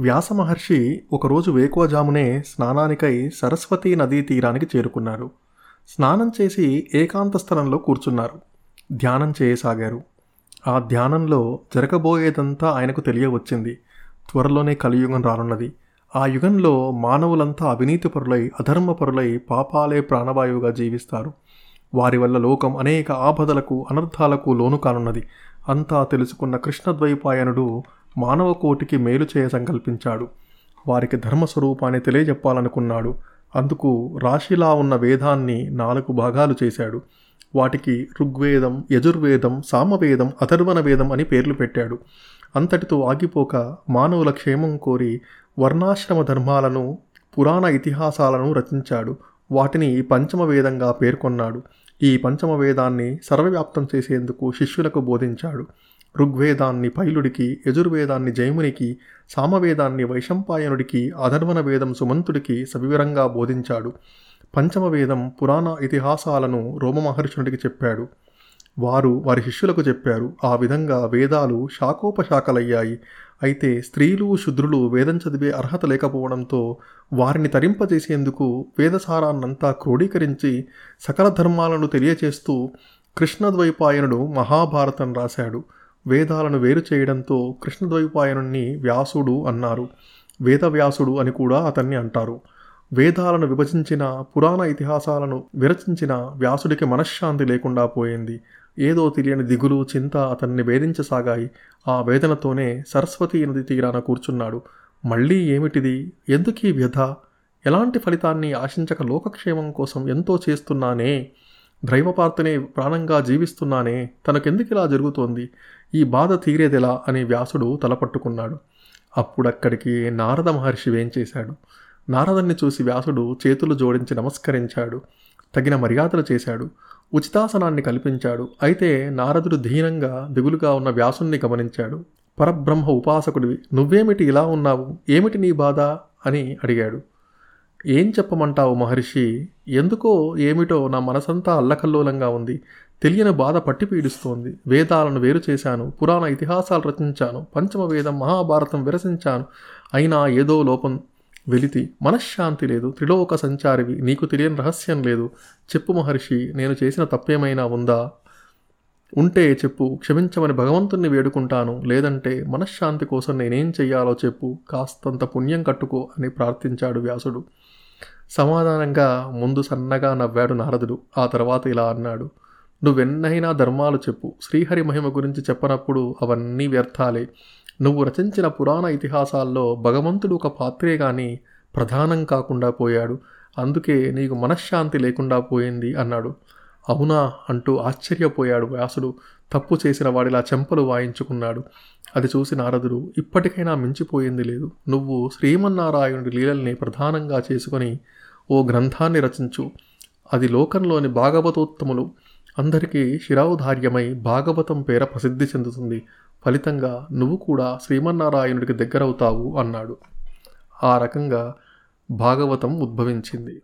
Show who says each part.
Speaker 1: వ్యాస మహర్షి ఒకరోజు వేకువజామునే స్నానానికై సరస్వతీ నదీ తీరానికి చేరుకున్నారు స్నానం చేసి ఏకాంత స్థలంలో కూర్చున్నారు. ధ్యానం చేయసాగారు. ఆ ధ్యానంలో జరగబోయేదంతా ఆయనకు తెలియవచ్చింది. త్వరలోనే కలియుగం రానున్నది. ఆ యుగంలో మానవులంతా అవినీతిపరులై అధర్మపరులై పాపాలే ప్రాణవాయువుగా జీవిస్తారు. వారి వల్ల లోకం అనేక ఆపదలకు అనర్థాలకు లోను కానున్నది. అంతా తెలుసుకున్న కృష్ణద్వైపాయనుడు మానవ కోటికి మేలు చేయ సంకల్పించాడు. వారికి ధర్మస్వరూపాన్ని తెలియజెప్పాలనుకున్నాడు. అందుకు రాశిలా ఉన్న వేదాన్ని నాలుగు భాగాలు చేశాడు. వాటికి ఋగ్వేదం యజుర్వేదం సామవేదం అథర్వణ వేదం అని పేర్లు పెట్టాడు. అంతటితో ఆగిపోక మానవుల క్షేమం కోరి వర్ణాశ్రమ ధర్మాలను పురాణ ఇతిహాసాలను రచించాడు. వాటిని పంచమ వేదంగా పేర్కొన్నాడు. ఈ పంచమ వేదాన్ని సర్వవ్యాప్తం చేసేందుకు శిష్యులకు బోధించాడు. ఋగ్వేదాన్ని పైలుడికి యజుర్వేదాన్ని జైమునికి సామవేదాన్ని వైశంపాయనుడికి అధర్వణ వేదం సుమంతుడికి సవివరంగా బోధించాడు. పంచమ వేదం పురాణ ఇతిహాసాలను రోమమహర్షునికి చెప్పాడు. వారు వారి శిష్యులకు చెప్పారు ఆ విధంగా వేదాలు శాఖోపశాఖలయ్యాయి. అయితే స్త్రీలు శుద్రులు వేదం చదివే అర్హత లేకపోవడంతో వారిని తరింపజేసేందుకు వేదసారాన్నంతా క్రోడీకరించి సకల ధర్మాలను తెలియచేస్తూ కృష్ణద్వైపాయనుడు మహాభారతం రాశాడు. వేదాలను వేరు చేయడంతో కృష్ణద్వైపాయనుణ్ణి వ్యాసుడు అన్నారు. వేదవ్యాసుడు అని కూడా అతన్ని అంటారు. వేదాలను విభజించిన పురాణ ఇతిహాసాలను విరచించిన వ్యాసుడికి మనశ్శాంతి లేకుండా పోయింది. ఏదో తెలియని దిగులు చింత అతన్ని వేధించసాగాయి. ఆ వేదనతోనే సరస్వతీ నది తీరాన కూర్చున్నాడు. మళ్ళీ ఏమిటిది? ఎందుకీ వ్యధ? ఎలాంటి ఫలితాన్ని ఆశించక లోకక్షేమం కోసం ఎంతో చేస్తున్నానే? దైవపార్తనే ప్రాణంగా జీవిస్తున్నానే తనకెందుకు ఇలా జరుగుతోంది? ఈ బాధ తీరేదెలా? అని వ్యాసుడు తలపట్టుకున్నాడు. అప్పుడక్కడికి నారద మహర్షి వేంచేశాడు నారదుని చూసి వ్యాసుడు చేతులు జోడించి నమస్కరించాడు. తగిన మర్యాదలు చేశాడు. ఉచితాసనాన్ని కల్పించాడు. అయితే నారదుడు ధీనంగా దిగులుగా ఉన్న వ్యాసుణ్ణి గమనించాడు. పరబ్రహ్మ ఉపాసకుడివి నువ్వేమిటి ఇలా ఉన్నావు? ఏమిటి నీ బాధ? అని అడిగాడు. ఏం చెప్పమంటావు మహర్షి? ఎందుకో ఏమిటో నా మనసంతా అల్లకల్లోలంగా ఉంది. తెలియని బాధ పట్టి పీడిస్తోంది. వేదాలను వేరు చేశాను. పురాణ ఇతిహాసాలు రచించాను. పంచమ వేదం మహాభారతం విరసించాను. అయినా ఏదో లోపం వెలితి. మనశ్శాంతి లేదు. త్రిలోక సంచారివి. నీకు తెలియని రహస్యం లేదు. చెప్పు మహర్షి నేను చేసిన తప్పేమైనా ఉందా? ఉంటే చెప్పు క్షమించమని భగవంతుణ్ణి వేడుకుంటాను. లేదంటే మనశ్శాంతి కోసం నేనేం చెయ్యాలో చెప్పు కాస్తంత పుణ్యం కట్టుకో అని ప్రార్థించాడు వ్యాసుడు. సమాధానంగా ముందు సన్నగా నవ్వాడు నారదుడు. ఆ తర్వాత ఇలా అన్నాడు. నువ్వెన్నైనా ధర్మాలు చెప్పు. శ్రీహరి మహిమ గురించి చెప్పనప్పుడు అవన్నీ వ్యర్థాలే. నువ్వు రచించిన పురాణ ఇతిహాసాల్లో భగవంతుడు ఒక పాత్రే కానీ ప్రధానం కాకుండా పోయాడు. అందుకే నీకు మనశ్శాంతి లేకుండా పోయింది అన్నాడు. అవునా అంటూ ఆశ్చర్యపోయాడు వ్యాసుడు. తప్పు చేసిన వాడిలా చెంపలు వాయించుకున్నాడు. అది చూసి నారదుడు ఇప్పటికైనా మించిపోయింది లేదు. నువ్వు శ్రీమన్నారాయణుడి లీలల్ని ప్రధానంగా చేసుకొని ఓ గ్రంథాన్ని రచించు. అది లోకంలోని భాగవతోత్తములు. అందరికీ శిరావుధార్యమై భాగవతం పేర ప్రసిద్ధి చెందుతుంది. ఫలితంగా నువ్వు కూడా శ్రీమన్నారాయణుడికి దగ్గరవుతావు అన్నాడు. ఆ రకంగా భాగవతం ఉద్భవించింది.